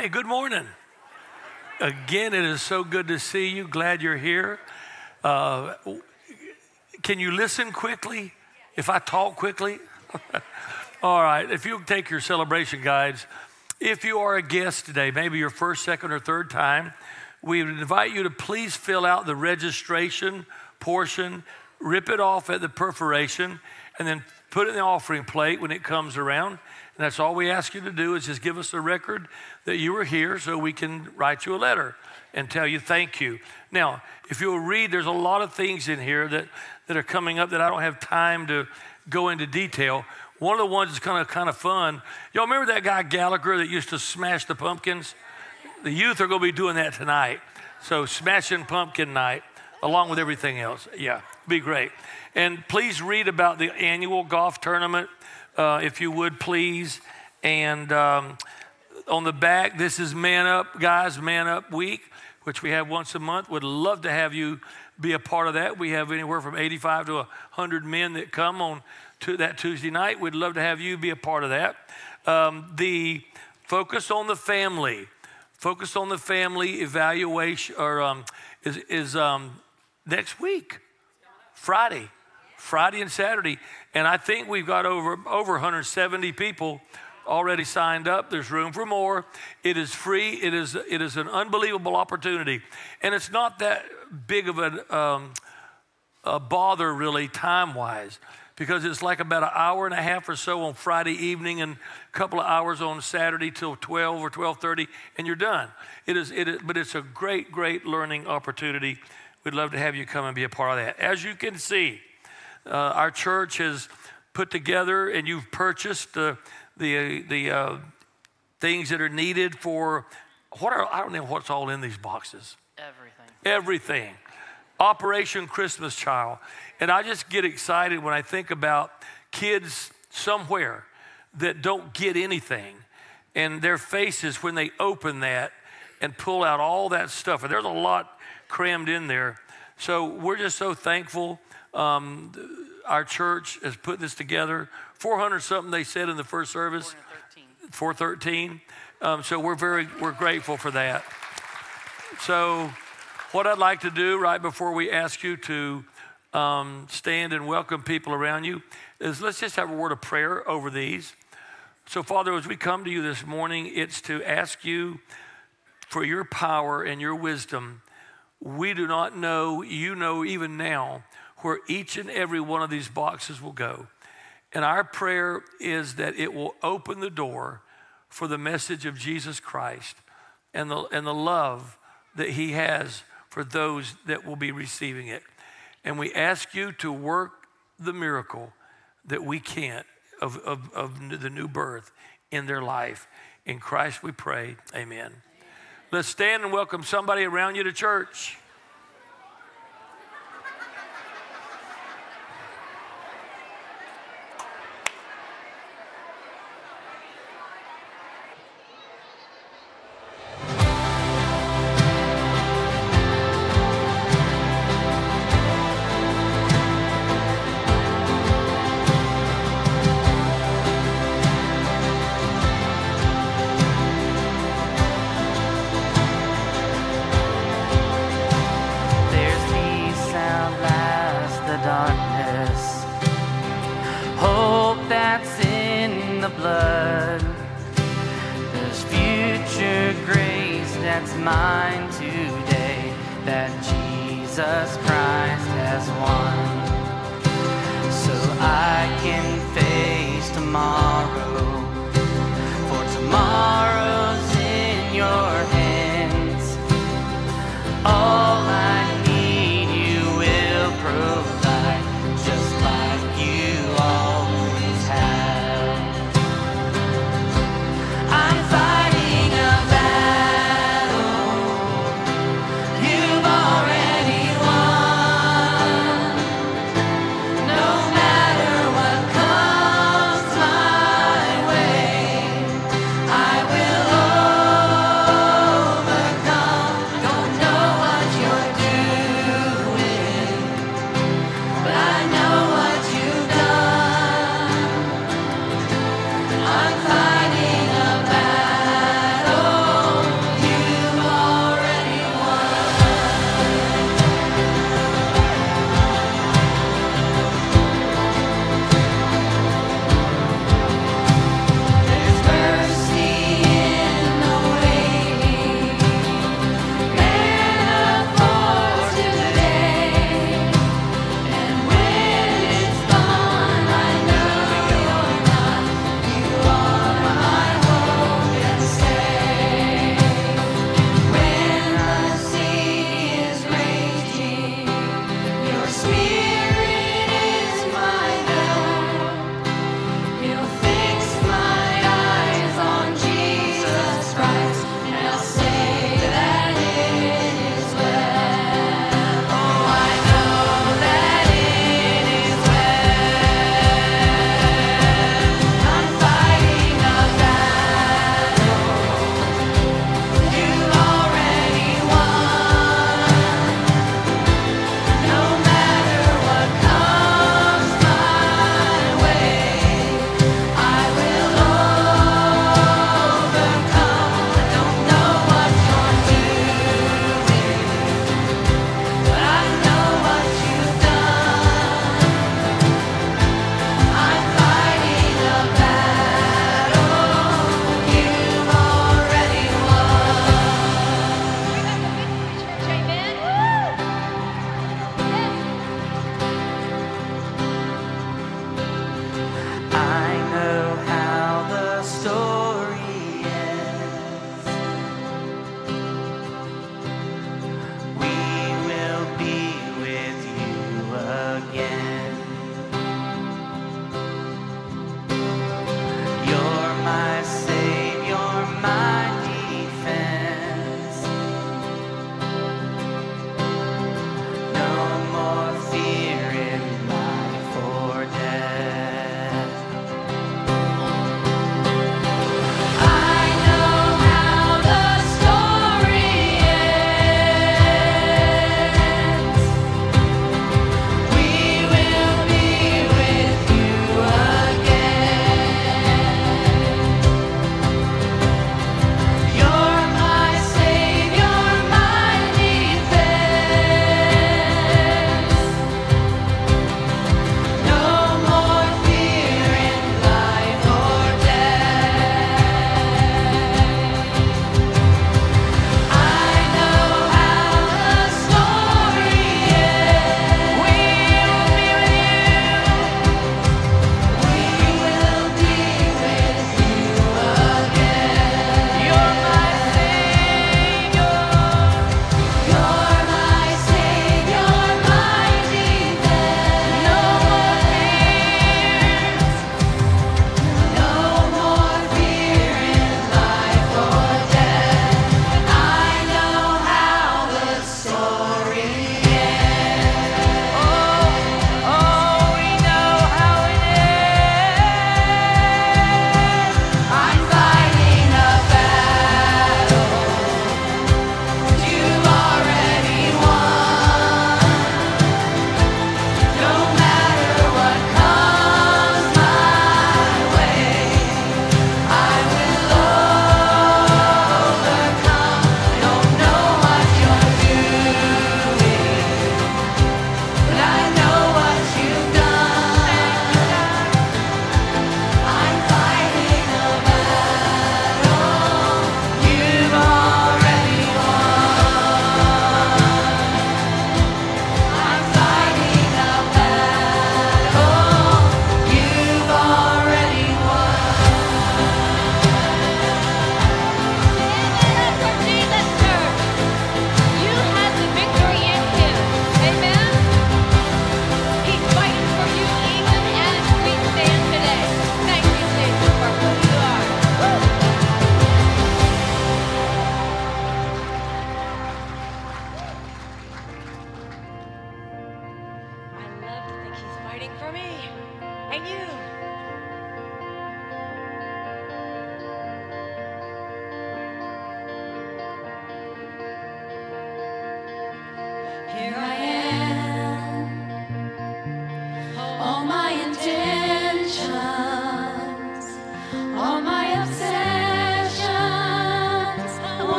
Okay, good morning. Again, it is so good to see you. Glad you're here. Uh, can you listen quickly if I talk quickly? All right, if you take your celebration guides, if you are a guest today, maybe your first, second, or third time, we invite you to please fill out the registration portion, rip it off at the perforation, and then put it in the offering plate when it comes around. And that's all we ask you to do is just give us a record that you were here so we can write you a letter and tell you thank you. Now, if you'll read, there's a lot of things in here that, that are coming up that I don't have time to go into detail. One of the ones that's kind of kind of fun. Y'all remember that guy Gallagher that used to smash the pumpkins? The youth are going to be doing that tonight. So smashing pumpkin night along with everything else. Yeah, be great. And please read about the annual golf tournament uh, if you would please. And um, on the back, this is Man Up, guys, Man Up Week, which we have once a month. Would love to have you be a part of that. We have anywhere from 85 to 100 men that come on to that Tuesday night. We'd love to have you be a part of that. Um, the focus on the family, focus on the family evaluation, or um, is, is um, next week, Friday. Friday and Saturday. And I think we've got over, over 170 people already signed up. There's room for more. It is free. It is, it is an unbelievable opportunity. And it's not that big of a, um, a bother, really, time wise, because it's like about an hour and a half or so on Friday evening and a couple of hours on Saturday till 12 or 12.30, and you're done. It is, it is, but it's a great, great learning opportunity. We'd love to have you come and be a part of that. As you can see, uh, our church has put together and you've purchased the, the, the uh, things that are needed for what are, I don't know what's all in these boxes. Everything. Everything. Operation Christmas Child. And I just get excited when I think about kids somewhere that don't get anything and their faces when they open that and pull out all that stuff. And there's a lot crammed in there. So we're just so thankful um, our church has put this together. 400 something they said in the first service. 413. 413. Um, so we're very we're grateful for that. So what I'd like to do right before we ask you to um, stand and welcome people around you is let's just have a word of prayer over these. So, Father, as we come to you this morning, it's to ask you for your power and your wisdom. We do not know, you know even now, where each and every one of these boxes will go. And our prayer is that it will open the door for the message of Jesus Christ and the, and the love that He has for those that will be receiving it. And we ask you to work the miracle that we can't of, of, of the new birth in their life. In Christ we pray. Amen. Let's stand and welcome somebody around you to church.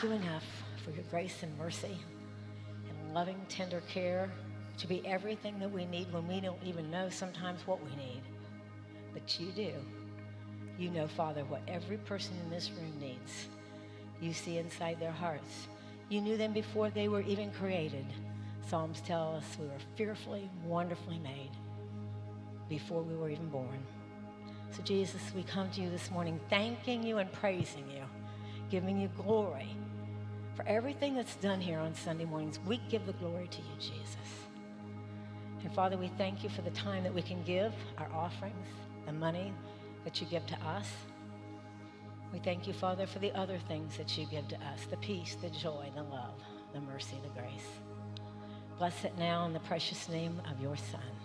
Thank you enough for your grace and mercy and loving, tender care to be everything that we need when we don't even know sometimes what we need. But you do. You know, Father, what every person in this room needs. You see inside their hearts. You knew them before they were even created. Psalms tell us we were fearfully, wonderfully made before we were even born. So, Jesus, we come to you this morning thanking you and praising you, giving you glory for everything that's done here on Sunday mornings. We give the glory to you, Jesus. And Father, we thank you for the time that we can give, our offerings, the money that you give to us. We thank you, Father, for the other things that you give to us the peace, the joy, the love, the mercy, the grace. Bless it now in the precious name of your Son.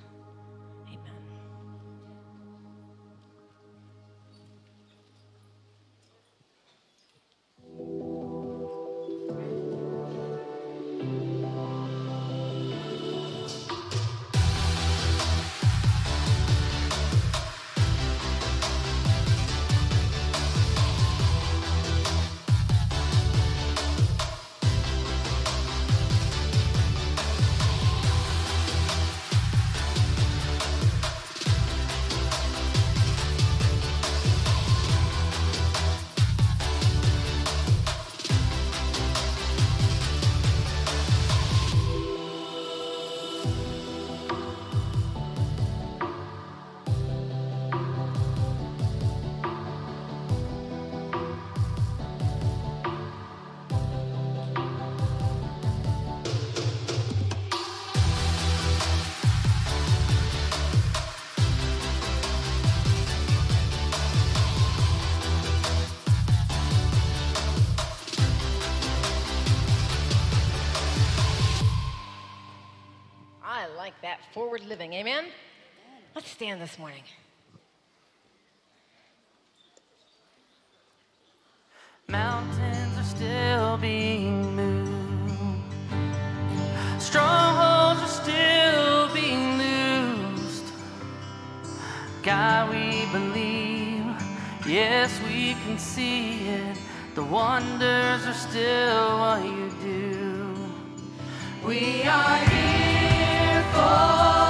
Forward living. Amen? Let's stand this morning. Mountains are still being moved. Strongholds are still being loosed. God, we believe. Yes, we can see it. The wonders are still what you do. We are here for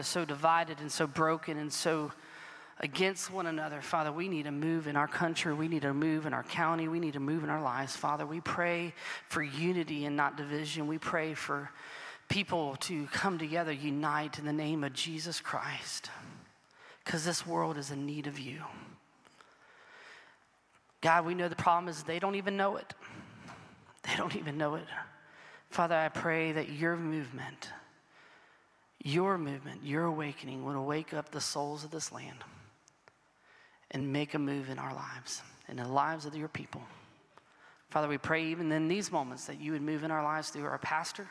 is so divided and so broken and so against one another, Father, we need a move in our country. We need a move in our county. We need a move in our lives, Father. We pray for unity and not division. We pray for people to come together, unite in the name of Jesus Christ, because this world is in need of you. God, we know the problem is they don't even know it. They don't even know it. Father, I pray that your movement, your movement, your awakening will wake up the souls of this land and make a move in our lives and in the lives of your people. Father, we pray even in these moments that you would move in our lives through our pastor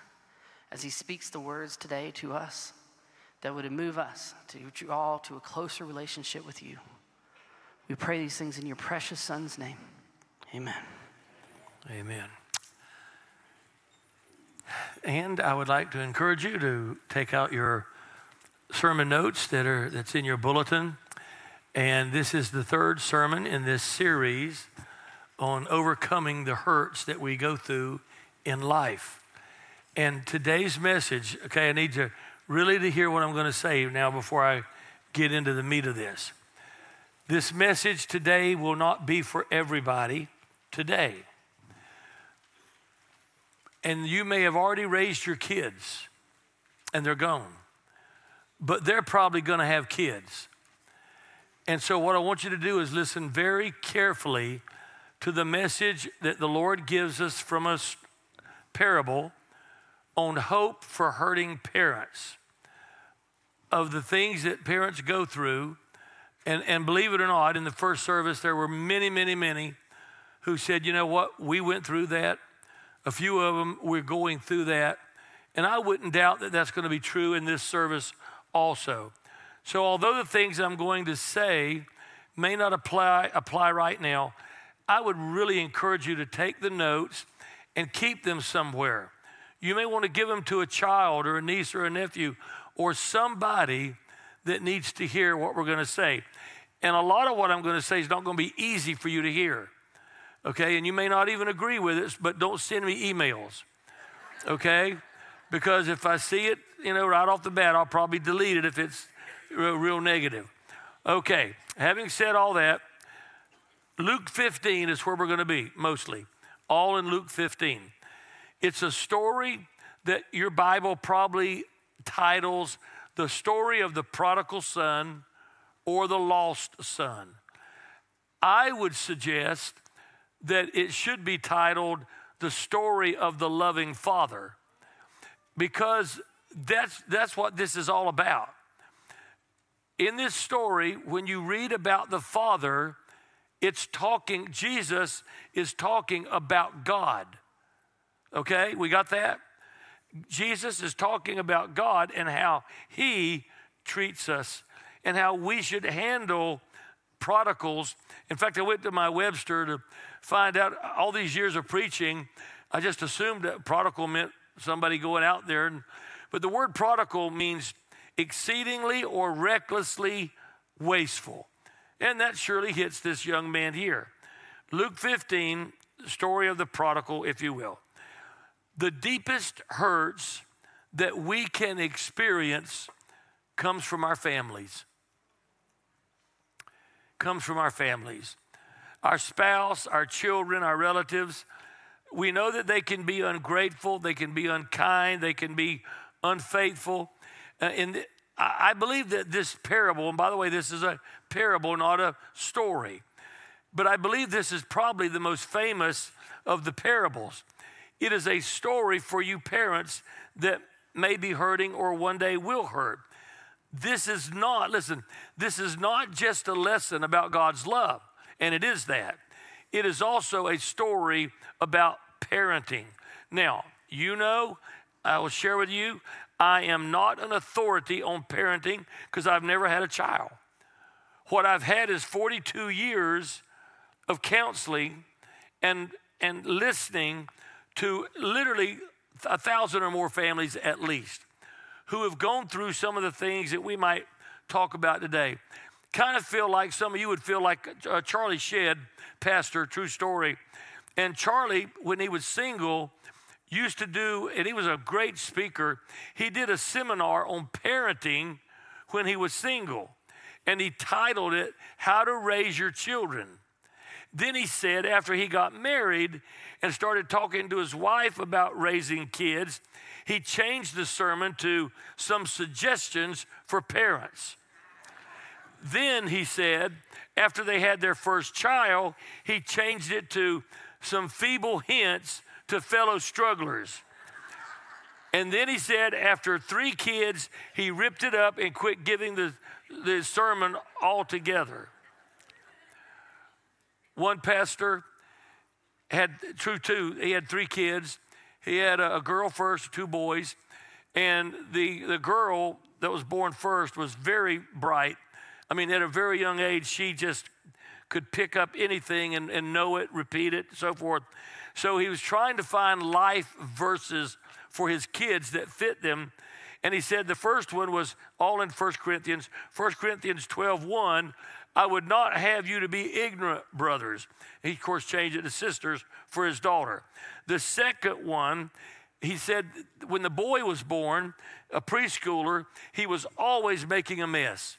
as he speaks the words today to us, that would move us to draw to a closer relationship with you. We pray these things in your precious Son's name. Amen. Amen. And I would like to encourage you to take out your sermon notes that are that's in your bulletin. And this is the third sermon in this series on overcoming the hurts that we go through in life. And today's message, okay, I need you really to hear what I'm going to say now before I get into the meat of this. This message today will not be for everybody today. And you may have already raised your kids and they're gone, but they're probably going to have kids. And so, what I want you to do is listen very carefully to the message that the Lord gives us from a parable on hope for hurting parents, of the things that parents go through. And, and believe it or not, in the first service, there were many, many, many who said, you know what, we went through that. A few of them, we're going through that. And I wouldn't doubt that that's going to be true in this service also. So, although the things I'm going to say may not apply, apply right now, I would really encourage you to take the notes and keep them somewhere. You may want to give them to a child or a niece or a nephew or somebody that needs to hear what we're going to say. And a lot of what I'm going to say is not going to be easy for you to hear. Okay? And you may not even agree with it, but don't send me emails. Okay? Because if I see it, you know, right off the bat, I'll probably delete it if it's real, negative. Okay. Having said all that, Luke 15 is where we're going to be mostly. All in Luke 15. It's a story that your Bible probably titles the story of the prodigal son or the lost son. I would suggest that it should be titled the story of the loving father because that's, that's what this is all about. In this story, when you read about the father, it's talking, Jesus is talking about God. Okay, we got that? Jesus is talking about God and how he treats us and how we should handle prodigals. In fact, I went to my Webster to find out all these years of preaching. I just assumed that prodigal meant somebody going out there. And, but the word prodigal means exceedingly or recklessly wasteful. And that surely hits this young man here. Luke 15, story of the prodigal, if you will. The deepest hurts that we can experience comes from our families. Comes from our families. Our spouse, our children, our relatives, we know that they can be ungrateful, they can be unkind, they can be unfaithful. Uh, and I believe that this parable, and by the way, this is a parable, not a story, but I believe this is probably the most famous of the parables. It is a story for you parents that may be hurting or one day will hurt. This is not, listen, this is not just a lesson about God's love, and it is that. It is also a story about parenting. Now, you know, I will share with you, I am not an authority on parenting because I've never had a child. What I've had is 42 years of counseling and, and listening to literally a thousand or more families at least who have gone through some of the things that we might talk about today. Kind of feel like some of you would feel like uh, Charlie Shedd, pastor, true story. And Charlie, when he was single, used to do, and he was a great speaker, he did a seminar on parenting when he was single. And he titled it, How to Raise Your Children. Then he said, after he got married and started talking to his wife about raising kids, he changed the sermon to some suggestions for parents. Then he said, after they had their first child, he changed it to some feeble hints to fellow strugglers. And then he said, after three kids, he ripped it up and quit giving the, the sermon altogether. One pastor had, true two, he had three kids. He had a, a girl first, two boys. And the, the girl that was born first was very bright. I mean, at a very young age, she just could pick up anything and, and know it, repeat it, so forth. So he was trying to find life verses for his kids that fit them. And he said the first one was all in 1 Corinthians, 1 Corinthians 12 1. I would not have you to be ignorant, brothers. He, of course, changed it to sisters for his daughter. The second one, he said, when the boy was born, a preschooler, he was always making a mess.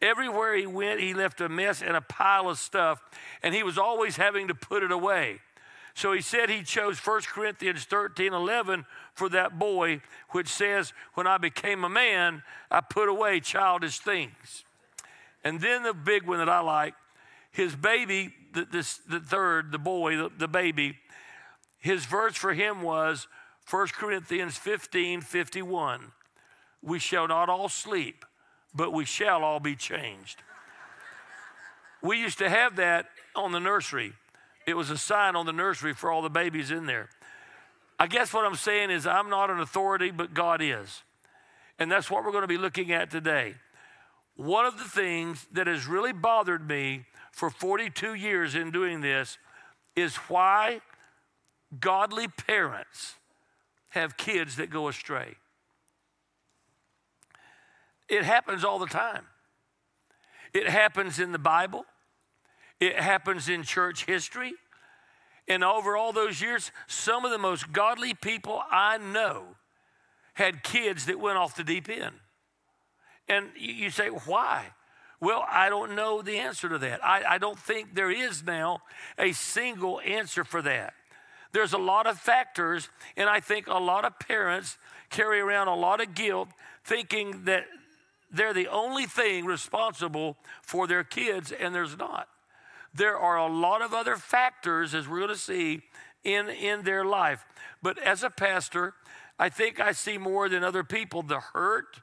Everywhere he went, he left a mess and a pile of stuff, and he was always having to put it away. So he said he chose 1 Corinthians 13 11 for that boy, which says, When I became a man, I put away childish things. And then the big one that I like, his baby, the, this, the third, the boy, the, the baby, his verse for him was 1 Corinthians 15 51. We shall not all sleep, but we shall all be changed. We used to have that on the nursery. It was a sign on the nursery for all the babies in there. I guess what I'm saying is, I'm not an authority, but God is. And that's what we're going to be looking at today. One of the things that has really bothered me for 42 years in doing this is why godly parents have kids that go astray. It happens all the time. It happens in the Bible. It happens in church history. And over all those years, some of the most godly people I know had kids that went off the deep end. And you say, why? Well, I don't know the answer to that. I, I, don't think there is now a single answer for that. There's a lot of factors, and I think a lot of parents carry around a lot of guilt thinking that they're the only thing responsible for their kids, and there's not there are a lot of other factors, as we're going to see, in, in their life. But as a pastor, I think I see more than other people the hurt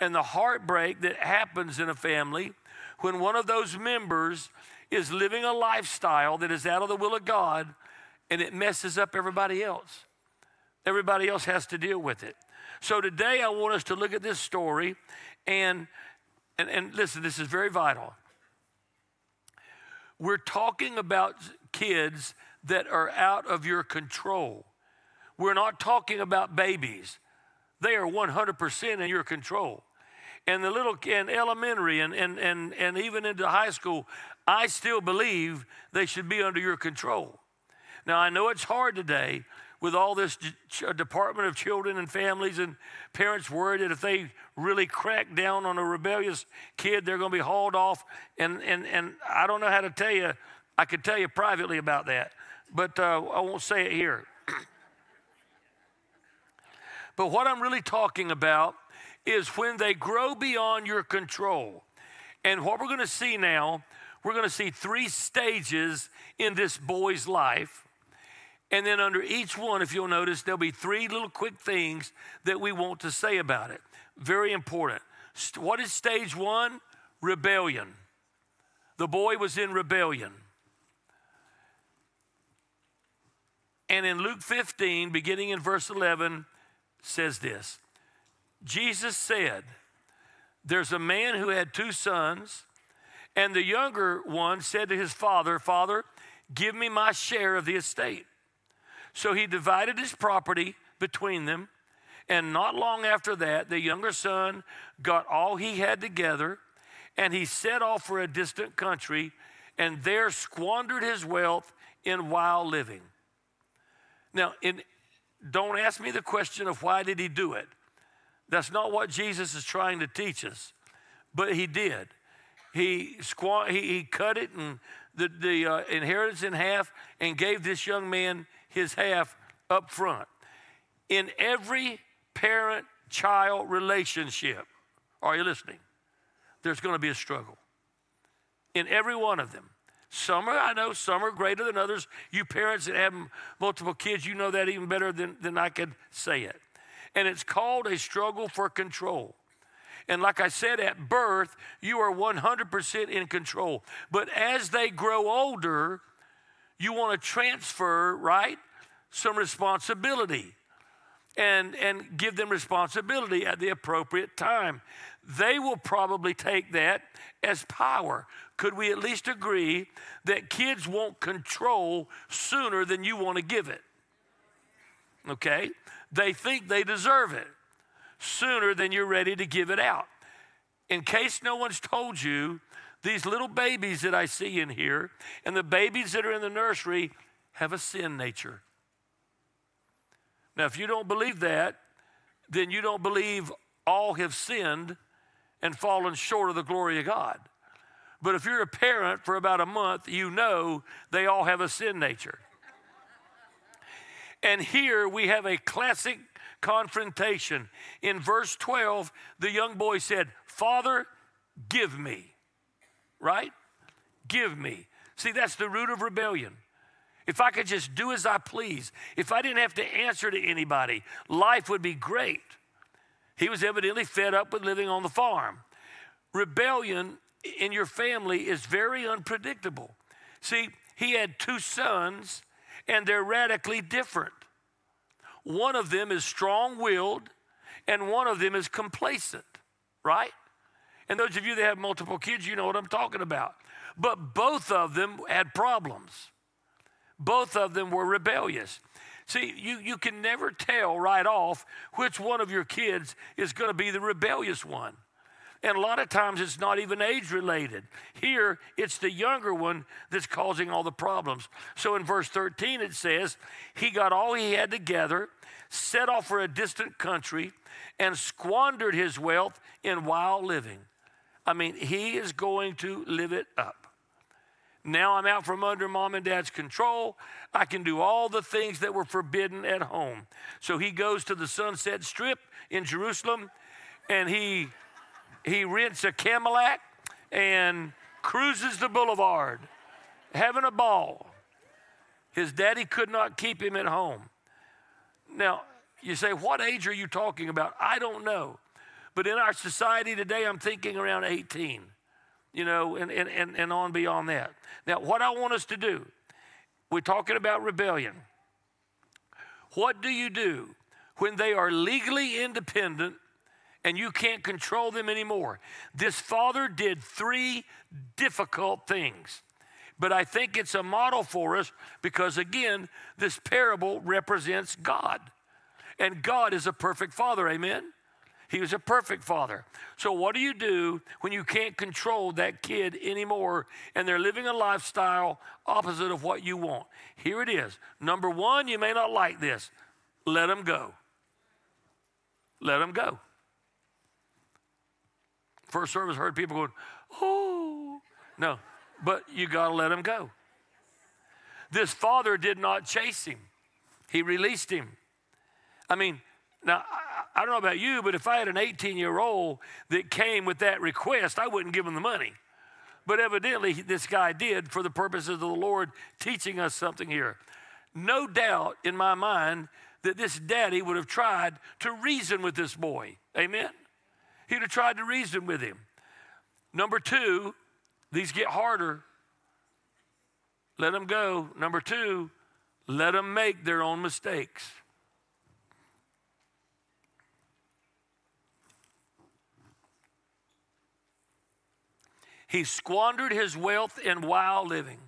and the heartbreak that happens in a family when one of those members is living a lifestyle that is out of the will of God and it messes up everybody else. Everybody else has to deal with it. So today I want us to look at this story and and, and listen, this is very vital. We're talking about kids that are out of your control. we're not talking about babies. They are 100% in your control. And the little in elementary and, and, and, and even into high school, I still believe they should be under your control. Now, I know it's hard today with all this Department of Children and Families and parents worried that if they really crack down on a rebellious kid, they're going to be hauled off. And, and, and I don't know how to tell you, I could tell you privately about that, but uh, I won't say it here. but what I'm really talking about is when they grow beyond your control. And what we're going to see now, we're going to see three stages in this boy's life. And then under each one, if you'll notice, there'll be three little quick things that we want to say about it. Very important. What is stage one? Rebellion. The boy was in rebellion. And in Luke 15, beginning in verse 11, says this Jesus said, There's a man who had two sons, and the younger one said to his father, Father, give me my share of the estate. So he divided his property between them. And not long after that, the younger son got all he had together and he set off for a distant country and there squandered his wealth in wild living. Now, in, don't ask me the question of why did he do it. That's not what Jesus is trying to teach us, but he did. He, he, he cut it and the, the uh, inheritance in half and gave this young man his half up front. In every parent child relationship, are you listening? There's going to be a struggle. In every one of them. Some are, I know, some are greater than others. You parents that have multiple kids, you know that even better than, than I could say it. And it's called a struggle for control. And like I said, at birth, you are 100% in control. But as they grow older, you want to transfer, right? some responsibility and, and give them responsibility at the appropriate time. They will probably take that as power. Could we at least agree that kids won't control sooner than you want to give it? Okay? They think they deserve it sooner than you're ready to give it out. In case no one's told you, these little babies that I see in here and the babies that are in the nursery have a sin nature. Now, if you don't believe that, then you don't believe all have sinned and fallen short of the glory of God. But if you're a parent for about a month, you know they all have a sin nature. And here we have a classic confrontation. In verse 12, the young boy said, Father, give me. Right? Give me. See, that's the root of rebellion. If I could just do as I please, if I didn't have to answer to anybody, life would be great. He was evidently fed up with living on the farm. Rebellion in your family is very unpredictable. See, he had two sons, and they're radically different. One of them is strong willed, and one of them is complacent, right? And those of you that have multiple kids, you know what I'm talking about. But both of them had problems. Both of them were rebellious. See, you, you can never tell right off which one of your kids is going to be the rebellious one. And a lot of times it's not even age related. Here, it's the younger one that's causing all the problems. So in verse 13, it says, He got all he had together, set off for a distant country, and squandered his wealth in wild living. I mean, he is going to live it up. Now I'm out from under mom and dad's control. I can do all the things that were forbidden at home. So he goes to the Sunset Strip in Jerusalem and he he rents a Cadillac and cruises the boulevard, having a ball. His daddy could not keep him at home. Now, you say, what age are you talking about? I don't know. But in our society today, I'm thinking around 18 you know, and, and, and, and on beyond that. Now, what I want us to do, we're talking about rebellion. What do you do when they are legally independent and you can't control them anymore? This father did three difficult things. But I think it's a model for us because, again, this parable represents God. And God is a perfect father, amen? He was a perfect father. So, what do you do when you can't control that kid anymore and they're living a lifestyle opposite of what you want? Here it is. Number one, you may not like this. Let them go. Let them go. First service heard people going, oh, no, but you got to let him go. This father did not chase him, he released him. I mean, now, I, I don't know about you, but if I had an 18 year old that came with that request, I wouldn't give him the money. But evidently, this guy did for the purposes of the Lord teaching us something here. No doubt in my mind that this daddy would have tried to reason with this boy. Amen? He'd have tried to reason with him. Number two, these get harder. Let them go. Number two, let them make their own mistakes. He squandered his wealth in wild living.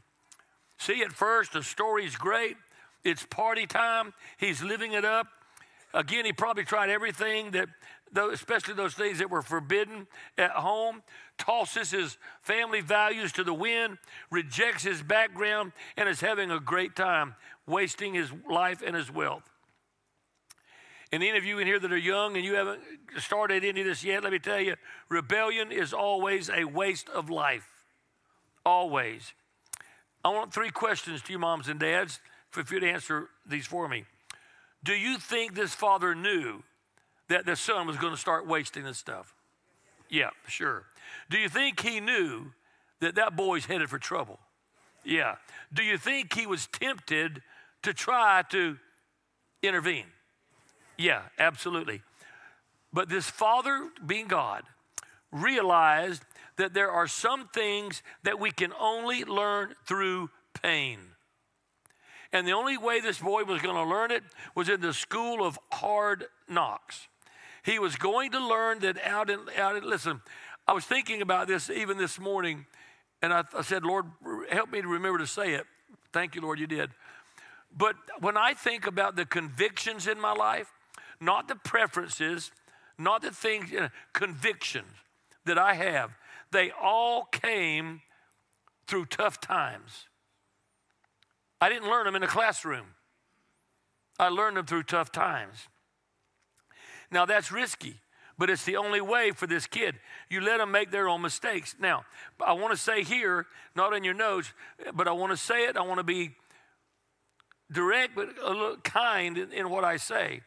See, at first, the story's great. It's party time. He's living it up. Again, he probably tried everything that, especially those things that were forbidden at home, tosses his family values to the wind, rejects his background, and is having a great time, wasting his life and his wealth. And any of you in here that are young and you haven't started any of this yet, let me tell you, rebellion is always a waste of life. Always. I want three questions to you, moms and dads, for you to answer these for me. Do you think this father knew that the son was going to start wasting this stuff? Yeah, sure. Do you think he knew that that boy's headed for trouble? Yeah. Do you think he was tempted to try to intervene? Yeah, absolutely. But this father, being God, realized that there are some things that we can only learn through pain. And the only way this boy was going to learn it was in the school of hard knocks. He was going to learn that out in, out in listen, I was thinking about this even this morning, and I, I said, Lord, help me to remember to say it. Thank you, Lord, you did. But when I think about the convictions in my life, not the preferences, not the things, you know, convictions that I have. They all came through tough times. I didn't learn them in a classroom. I learned them through tough times. Now that's risky, but it's the only way for this kid. You let them make their own mistakes. Now, I want to say here, not in your notes, but I want to say it. I want to be direct, but a little kind in, in what I say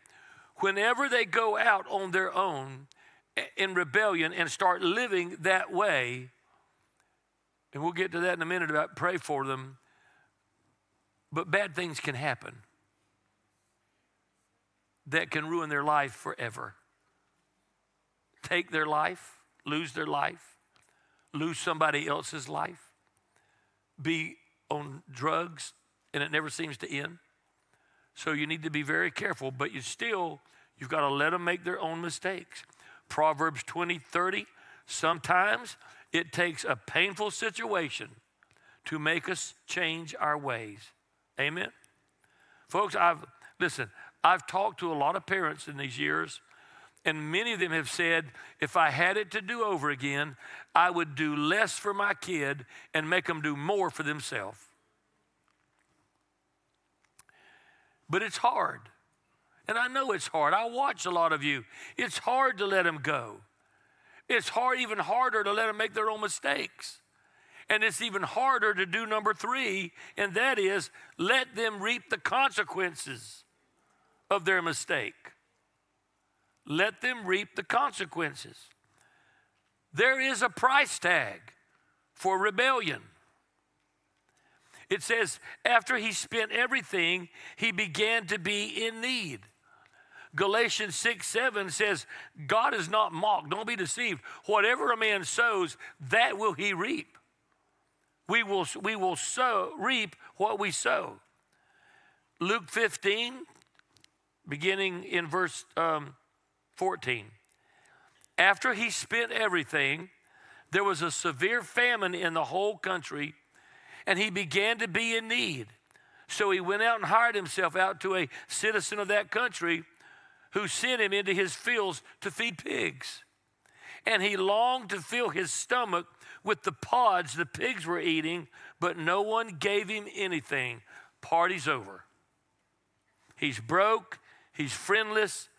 whenever they go out on their own in rebellion and start living that way, and we'll get to that in a minute about pray for them, but bad things can happen that can ruin their life forever. Take their life, lose their life, lose somebody else's life, be on drugs, and it never seems to end. So you need to be very careful, but you still, you've got to let them make their own mistakes. Proverbs 20, 30, sometimes it takes a painful situation to make us change our ways. Amen. Folks, I've listen, I've talked to a lot of parents in these years, and many of them have said, if I had it to do over again, I would do less for my kid and make them do more for themselves. but it's hard. And I know it's hard. I watch a lot of you. It's hard to let them go. It's hard, even harder to let them make their own mistakes. And it's even harder to do number three, and that is let them reap the consequences of their mistake. Let them reap the consequences. There is a price tag for rebellion. It says, after he spent everything, he began to be in need. Galatians 6 7 says, God is not mocked. Don't be deceived. Whatever a man sows, that will he reap. We will, we will sow, reap what we sow. Luke 15, beginning in verse um, 14. After he spent everything, there was a severe famine in the whole country and he began to be in need. So he went out and hired himself out to a citizen of that country who sent him into his fields to feed pigs. And he longed to fill his stomach with the pods the pigs were eating, but no one gave him anything. Party's over. He's broke, he's friendless,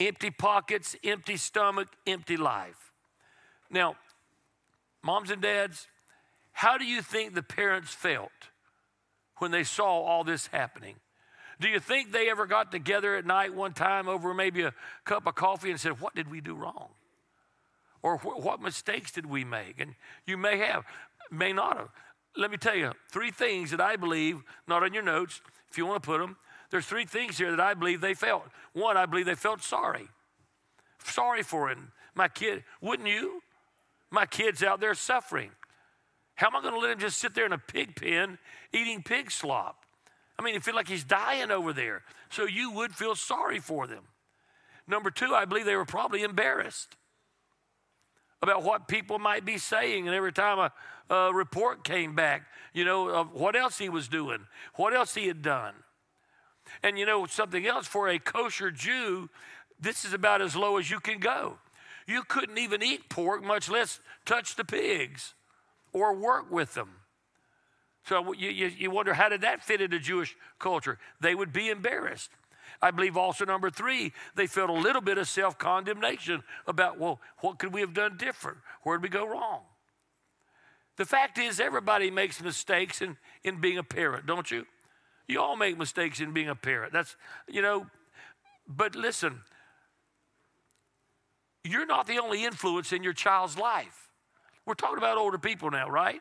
empty pockets, empty stomach, empty life. Now, moms and dads, how do you think the parents felt when they saw all this happening? Do you think they ever got together at night one time over maybe a cup of coffee and said, What did we do wrong? Or wh- what mistakes did we make? And you may have, may not have. Let me tell you three things that I believe, not on your notes, if you want to put them. There's three things here that I believe they felt. One, I believe they felt sorry. Sorry for him. My kid, wouldn't you? My kid's out there suffering. How am I going to let him just sit there in a pig pen eating pig slop? I mean, you feel like he's dying over there. So you would feel sorry for them. Number two, I believe they were probably embarrassed about what people might be saying. And every time a, a report came back, you know, of what else he was doing, what else he had done. And you know, something else for a kosher Jew, this is about as low as you can go. You couldn't even eat pork, much less touch the pigs or work with them. So you, you, you wonder how did that fit into Jewish culture? They would be embarrassed. I believe also, number three, they felt a little bit of self condemnation about, well, what could we have done different? Where did we go wrong? The fact is, everybody makes mistakes in, in being a parent, don't you? You all make mistakes in being a parent. That's, you know, but listen, you're not the only influence in your child's life. We're talking about older people now, right?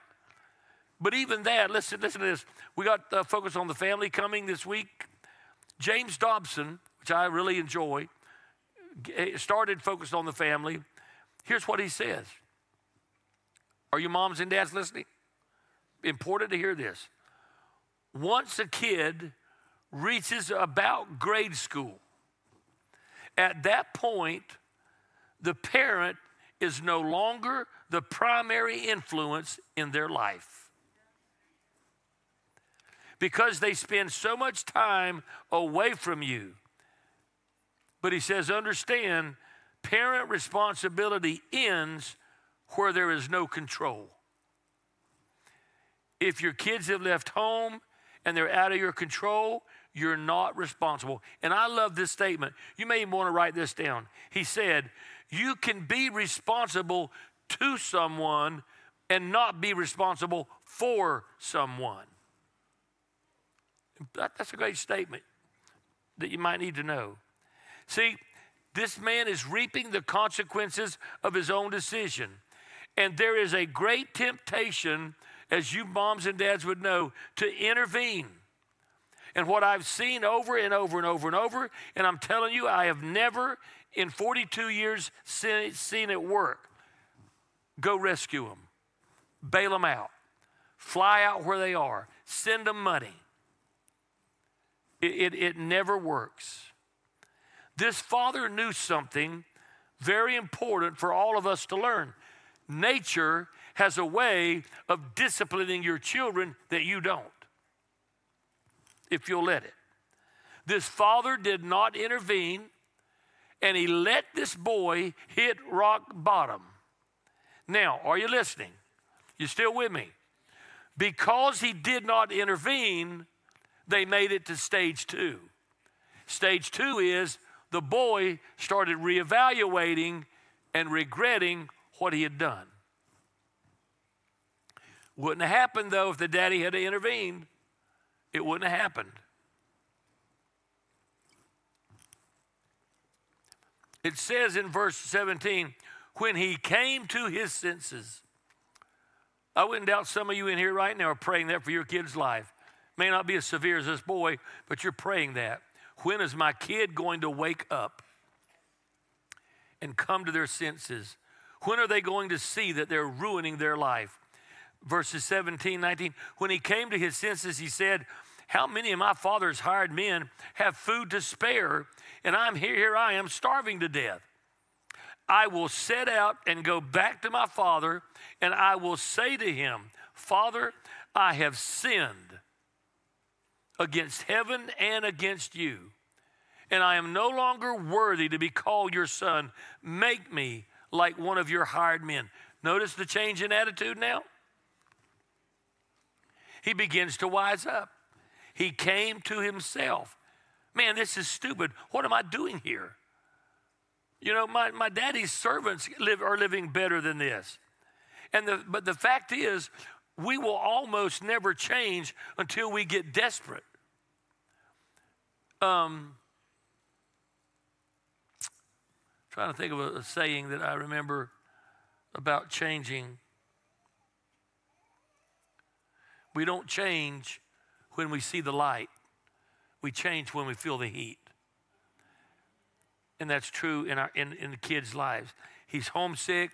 But even that, listen, listen to this. We got uh, Focus on the Family coming this week. James Dobson, which I really enjoy, eh, started Focused on the Family. Here's what he says Are you moms and dads listening? Important to hear this. Once a kid reaches about grade school, at that point, the parent is no longer the primary influence in their life because they spend so much time away from you. But he says, understand, parent responsibility ends where there is no control. If your kids have left home and they're out of your control, you're not responsible. And I love this statement. You may even want to write this down. He said, You can be responsible to someone and not be responsible for someone. That, that's a great statement that you might need to know. See, this man is reaping the consequences of his own decision. And there is a great temptation, as you moms and dads would know, to intervene. And what I've seen over and over and over and over, and I'm telling you, I have never in 42 years seen, seen it work. Go rescue them, bail them out, fly out where they are, send them money. It, it, it never works. This father knew something very important for all of us to learn. Nature has a way of disciplining your children that you don't, if you'll let it. This father did not intervene, and he let this boy hit rock bottom. Now, are you listening? You still with me? Because he did not intervene, they made it to stage two. Stage two is the boy started reevaluating and regretting what he had done. Wouldn't have happened though if the daddy had intervened. It wouldn't have happened. It says in verse 17, when he came to his senses. I wouldn't doubt some of you in here right now are praying that for your kid's life. May not be as severe as this boy, but you're praying that. When is my kid going to wake up and come to their senses? When are they going to see that they're ruining their life? Verses 17, 19. When he came to his senses, he said, How many of my father's hired men have food to spare, and I'm here, here I am starving to death? I will set out and go back to my father, and I will say to him, Father, I have sinned against heaven and against you, and I am no longer worthy to be called your son. Make me like one of your hired men. Notice the change in attitude now? He begins to wise up. He came to himself. Man, this is stupid. What am I doing here? You know, my, my daddy's servants live, are living better than this. And the, but the fact is, we will almost never change until we get desperate. Um, trying to think of a, a saying that I remember about changing. We don't change when we see the light. We change when we feel the heat. And that's true in, our, in, in the kids' lives. He's homesick,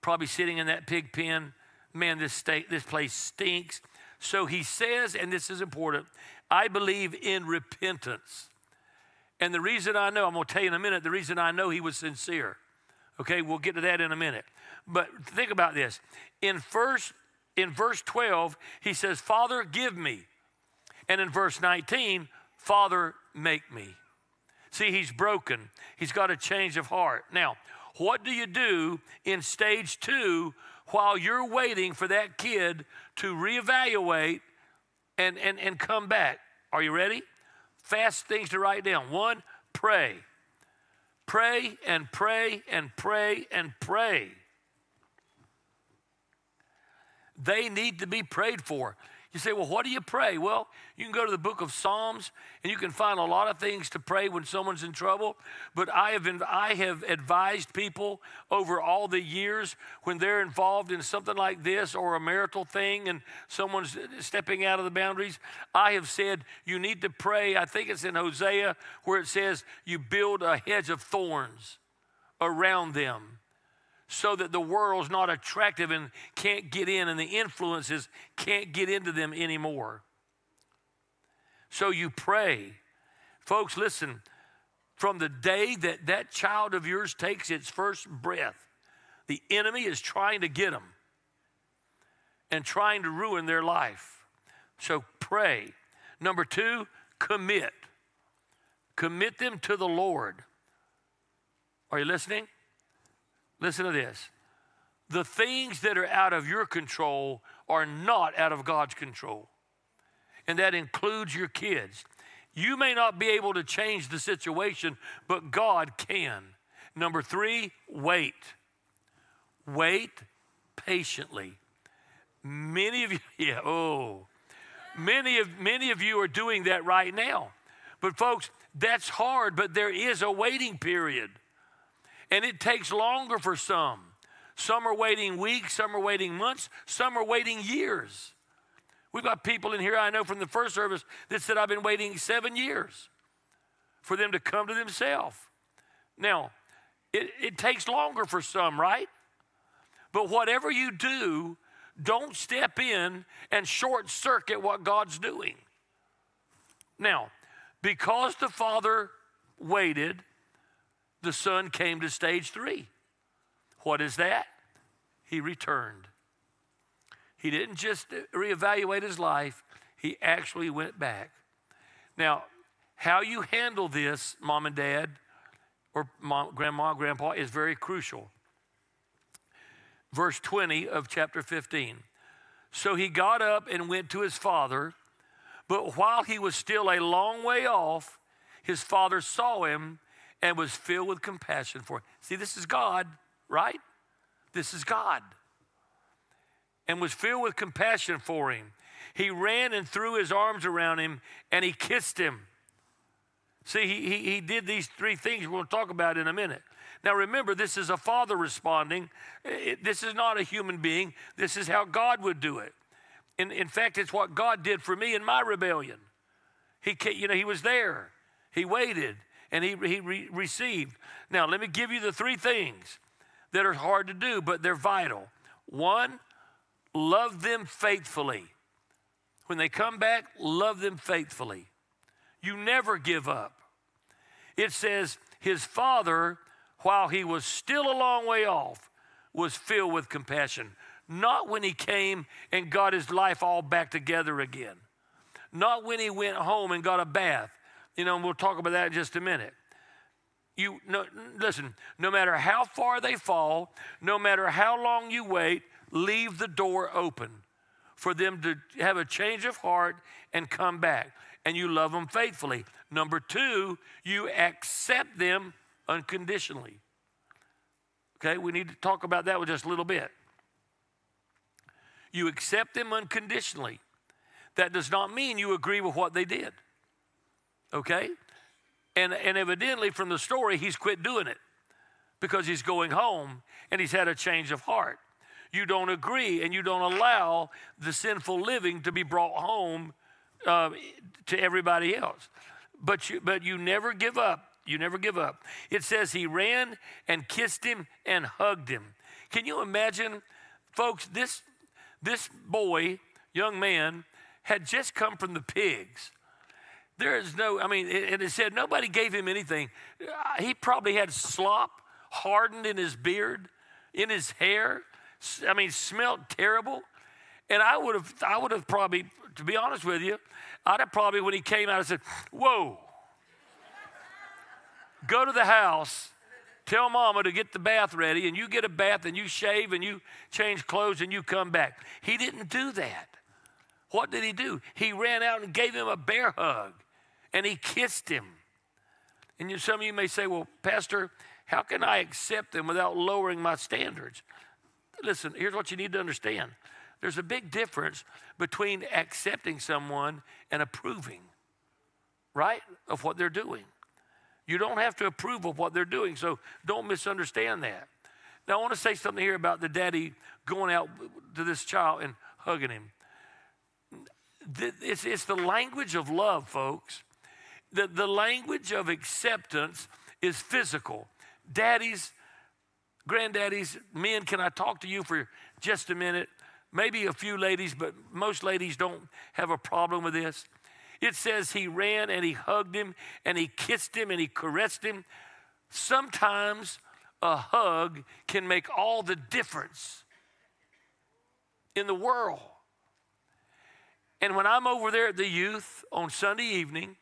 probably sitting in that pig pen. Man, this, state, this place stinks. So he says, and this is important, I believe in repentance. And the reason I know, I'm going to tell you in a minute, the reason I know he was sincere. Okay, we'll get to that in a minute. But think about this. In first in verse 12, he says, "Father, give me." And in verse 19, "Father, make me." See, he's broken. He's got a change of heart. Now, what do you do in stage 2 while you're waiting for that kid to reevaluate and, and, and come back. Are you ready? Fast things to write down. One, pray. Pray and pray and pray and pray. They need to be prayed for. You say, well, what do you pray? Well, you can go to the book of Psalms and you can find a lot of things to pray when someone's in trouble. But I have, I have advised people over all the years when they're involved in something like this or a marital thing and someone's uh, stepping out of the boundaries. I have said you need to pray. I think it's in Hosea where it says you build a hedge of thorns around them so that the world's not attractive and can't get in, and the influences can't get into them anymore. So you pray. Folks, listen, from the day that that child of yours takes its first breath, the enemy is trying to get them and trying to ruin their life. So pray. Number two, commit. Commit them to the Lord. Are you listening? Listen to this. The things that are out of your control are not out of God's control. And that includes your kids. You may not be able to change the situation, but God can. Number three, wait. Wait patiently. Many of you, yeah, oh, many of many of you are doing that right now. But folks, that's hard, but there is a waiting period. And it takes longer for some. Some are waiting weeks, some are waiting months, some are waiting years. We've got people in here I know from the first service that said, I've been waiting seven years for them to come to themselves. Now, it, it takes longer for some, right? But whatever you do, don't step in and short circuit what God's doing. Now, because the Father waited, the son came to stage three. What is that? He returned. He didn't just reevaluate his life, he actually went back. Now, how you handle this, mom and dad, or mom, grandma, grandpa, is very crucial. Verse 20 of chapter 15. So he got up and went to his father, but while he was still a long way off, his father saw him and was filled with compassion for him. See, this is God, right? This is God. And was filled with compassion for him. He ran and threw his arms around him and he kissed him. See, he, he, he did these three things we're going to talk about in a minute. Now, remember, this is a father responding. It, this is not a human being. This is how God would do it. In, in fact, it's what God did for me in my rebellion. He, you know, he was there. He waited and he, he re- received. Now, let me give you the three things that are hard to do, but they're vital. One, love them faithfully. When they come back, love them faithfully. You never give up. It says, his father, while he was still a long way off, was filled with compassion. Not when he came and got his life all back together again. Not when he went home and got a bath. You know, and we'll talk about that in just a minute. You no, listen, no matter how far they fall, no matter how long you wait, leave the door open for them to have a change of heart and come back. And you love them faithfully. Number two, you accept them unconditionally. Okay, we need to talk about that with just a little bit. You accept them unconditionally. That does not mean you agree with what they did. Okay? And, and evidently, from the story, he's quit doing it because he's going home and he's had a change of heart. You don't agree and you don't allow the sinful living to be brought home uh, to everybody else. But you, but you never give up. You never give up. It says he ran and kissed him and hugged him. Can you imagine, folks? This, this boy, young man, had just come from the pigs. There is no, I mean, and it said nobody gave him anything. Uh, he probably had slop hardened in his beard, in his hair. I mean, smelled terrible. And I would have, I would have probably, to be honest with you, I'd have probably, when he came out, I said, Whoa, go to the house, tell mama to get the bath ready, and you get a bath and you shave and you change clothes and you come back. He didn't do that. What did he do? He ran out and gave him a bear hug and he kissed him. And you, some of you may say, well, Pastor, how can I accept them without lowering my standards? Listen, here's what you need to understand there's a big difference between accepting someone and approving, right, of what they're doing. You don't have to approve of what they're doing, so don't misunderstand that. Now, I want to say something here about the daddy going out to this child and hugging him. It's, it's the language of love, folks. The, the language of acceptance is physical. Daddies, granddaddies, men, can I talk to you for just a minute? Maybe a few ladies, but most ladies don't have a problem with this. It says he ran and he hugged him and he kissed him and he caressed him. Sometimes a hug can make all the difference in the world. And when I'm over there at the youth on Sunday evening,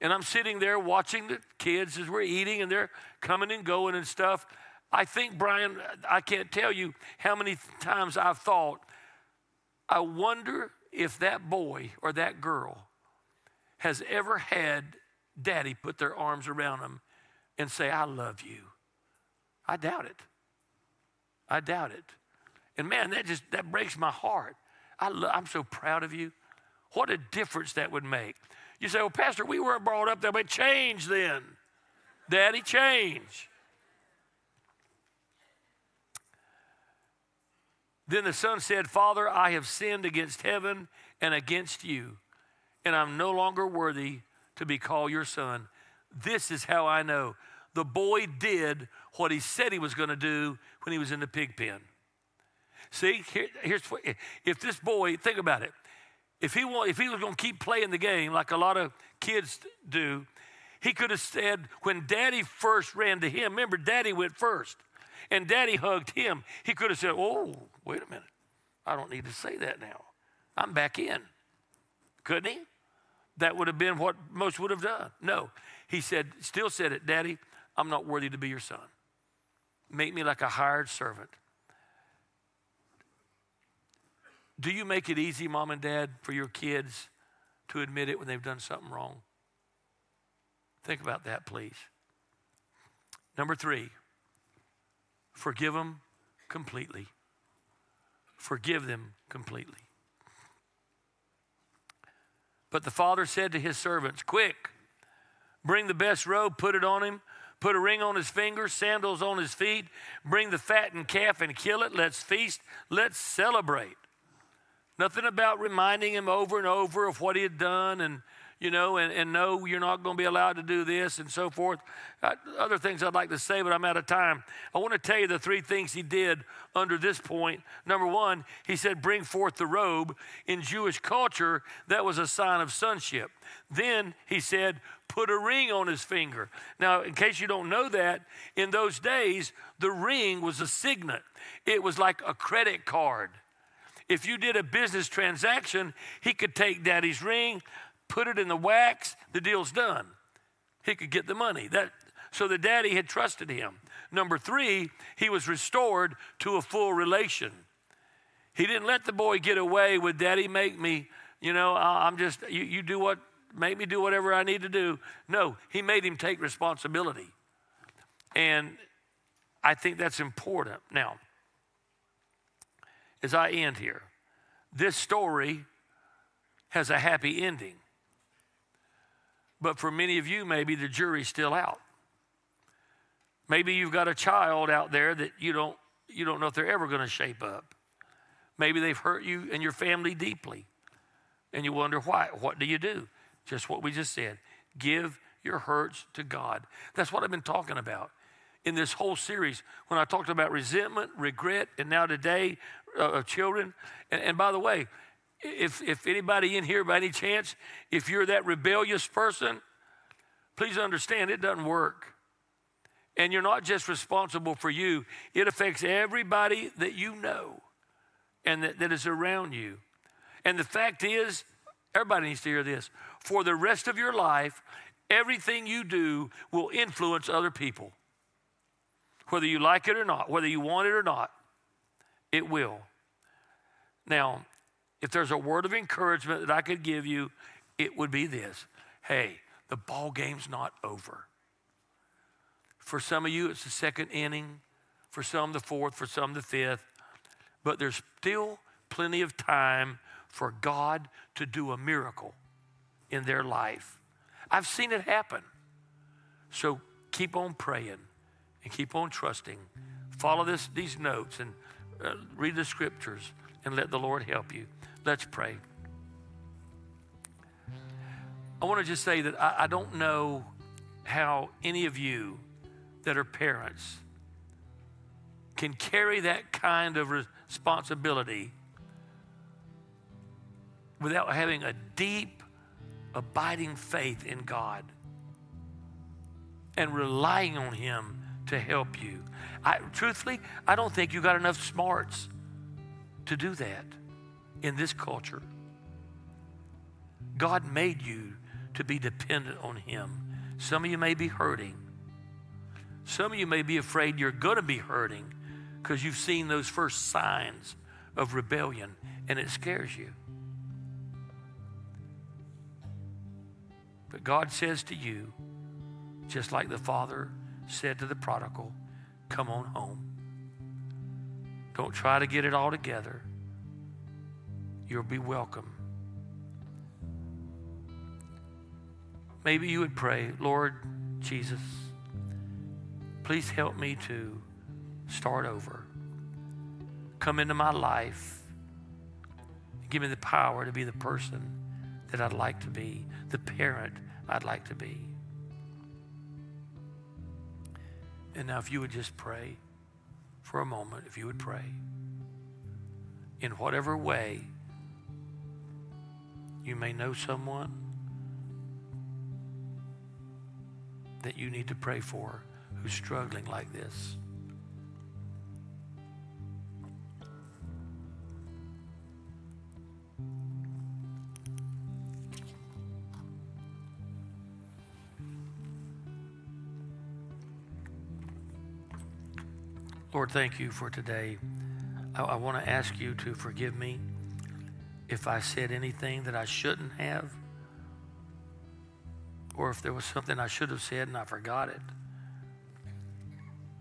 and I'm sitting there watching the kids as we're eating and they're coming and going and stuff, I think, Brian, I can't tell you how many times I've thought, I wonder if that boy or that girl has ever had daddy put their arms around them and say, I love you. I doubt it. I doubt it. And man, that just that breaks my heart. I I'm so proud of you. What a difference that would make. You say, well, Pastor, we weren't brought up that way. Change then. Daddy, change. Then the son said, Father, I have sinned against heaven and against you, and I'm no longer worthy to be called your son. This is how I know. The boy did what he said he was going to do when he was in the pig pen. See, here, here's if this boy, think about it. If he, want, if he was going to keep playing the game like a lot of kids do, he could have said, when daddy first ran to him, remember, daddy went first, and daddy hugged him. He could have said, Oh, wait a minute. I don't need to say that now. I'm back in. Couldn't he? That would have been what most would have done. No. He said, still said it, Daddy, I'm not worthy to be your son. Make me like a hired servant. Do you make it easy, mom and dad, for your kids to admit it when they've done something wrong? Think about that, please. Number three, forgive them completely. Forgive them completely. But the father said to his servants, Quick, bring the best robe, put it on him, put a ring on his finger, sandals on his feet, bring the fattened calf and kill it. Let's feast, let's celebrate. Nothing about reminding him over and over of what he had done and, you know, and, and no, you're not going to be allowed to do this and so forth. Uh, other things I'd like to say, but I'm out of time. I want to tell you the three things he did under this point. Number one, he said, bring forth the robe. In Jewish culture, that was a sign of sonship. Then he said, put a ring on his finger. Now, in case you don't know that, in those days, the ring was a signet, it was like a credit card. If you did a business transaction, he could take daddy's ring, put it in the wax, the deal's done. He could get the money. That, so the daddy had trusted him. Number three, he was restored to a full relation. He didn't let the boy get away with daddy make me, you know, I'm just, you, you do what, make me do whatever I need to do. No, he made him take responsibility. And I think that's important. Now, as I end here, this story has a happy ending. But for many of you, maybe the jury's still out. Maybe you've got a child out there that you don't, you don't know if they're ever going to shape up. Maybe they've hurt you and your family deeply. And you wonder why. What do you do? Just what we just said. Give your hurts to God. That's what I've been talking about in this whole series when I talked about resentment, regret, and now today, uh, of children. And, and by the way, if, if anybody in here by any chance, if you're that rebellious person, please understand it doesn't work. And you're not just responsible for you, it affects everybody that you know and that, that is around you. And the fact is, everybody needs to hear this for the rest of your life, everything you do will influence other people. Whether you like it or not, whether you want it or not, it will. Now, if there's a word of encouragement that I could give you, it would be this hey, the ball game's not over. For some of you, it's the second inning. For some, the fourth. For some, the fifth. But there's still plenty of time for God to do a miracle in their life. I've seen it happen. So keep on praying and keep on trusting. Follow this, these notes and uh, read the scriptures and let the Lord help you. Let's pray. I want to just say that I, I don't know how any of you that are parents can carry that kind of responsibility without having a deep, abiding faith in God and relying on Him to help you. I, truthfully, I don't think you got enough smarts to do that in this culture. God made you to be dependent on Him. Some of you may be hurting. Some of you may be afraid you're going to be hurting because you've seen those first signs of rebellion and it scares you. But God says to you, just like the Father said to the prodigal, come on home. Don't try to get it all together. You'll be welcome. Maybe you would pray, Lord Jesus, please help me to start over. Come into my life. Give me the power to be the person that I'd like to be, the parent I'd like to be. And now, if you would just pray for a moment, if you would pray in whatever way you may know someone that you need to pray for who's struggling like this. Lord, thank you for today. I, I want to ask you to forgive me if I said anything that I shouldn't have, or if there was something I should have said and I forgot it.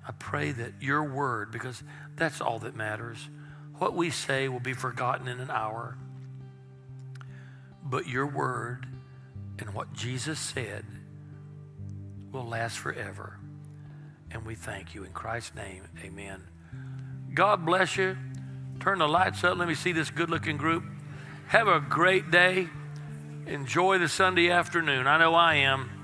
I pray that your word, because that's all that matters, what we say will be forgotten in an hour. But your word and what Jesus said will last forever. And we thank you. In Christ's name, amen. God bless you. Turn the lights up. Let me see this good looking group. Have a great day. Enjoy the Sunday afternoon. I know I am.